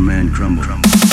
man crumble. crumble.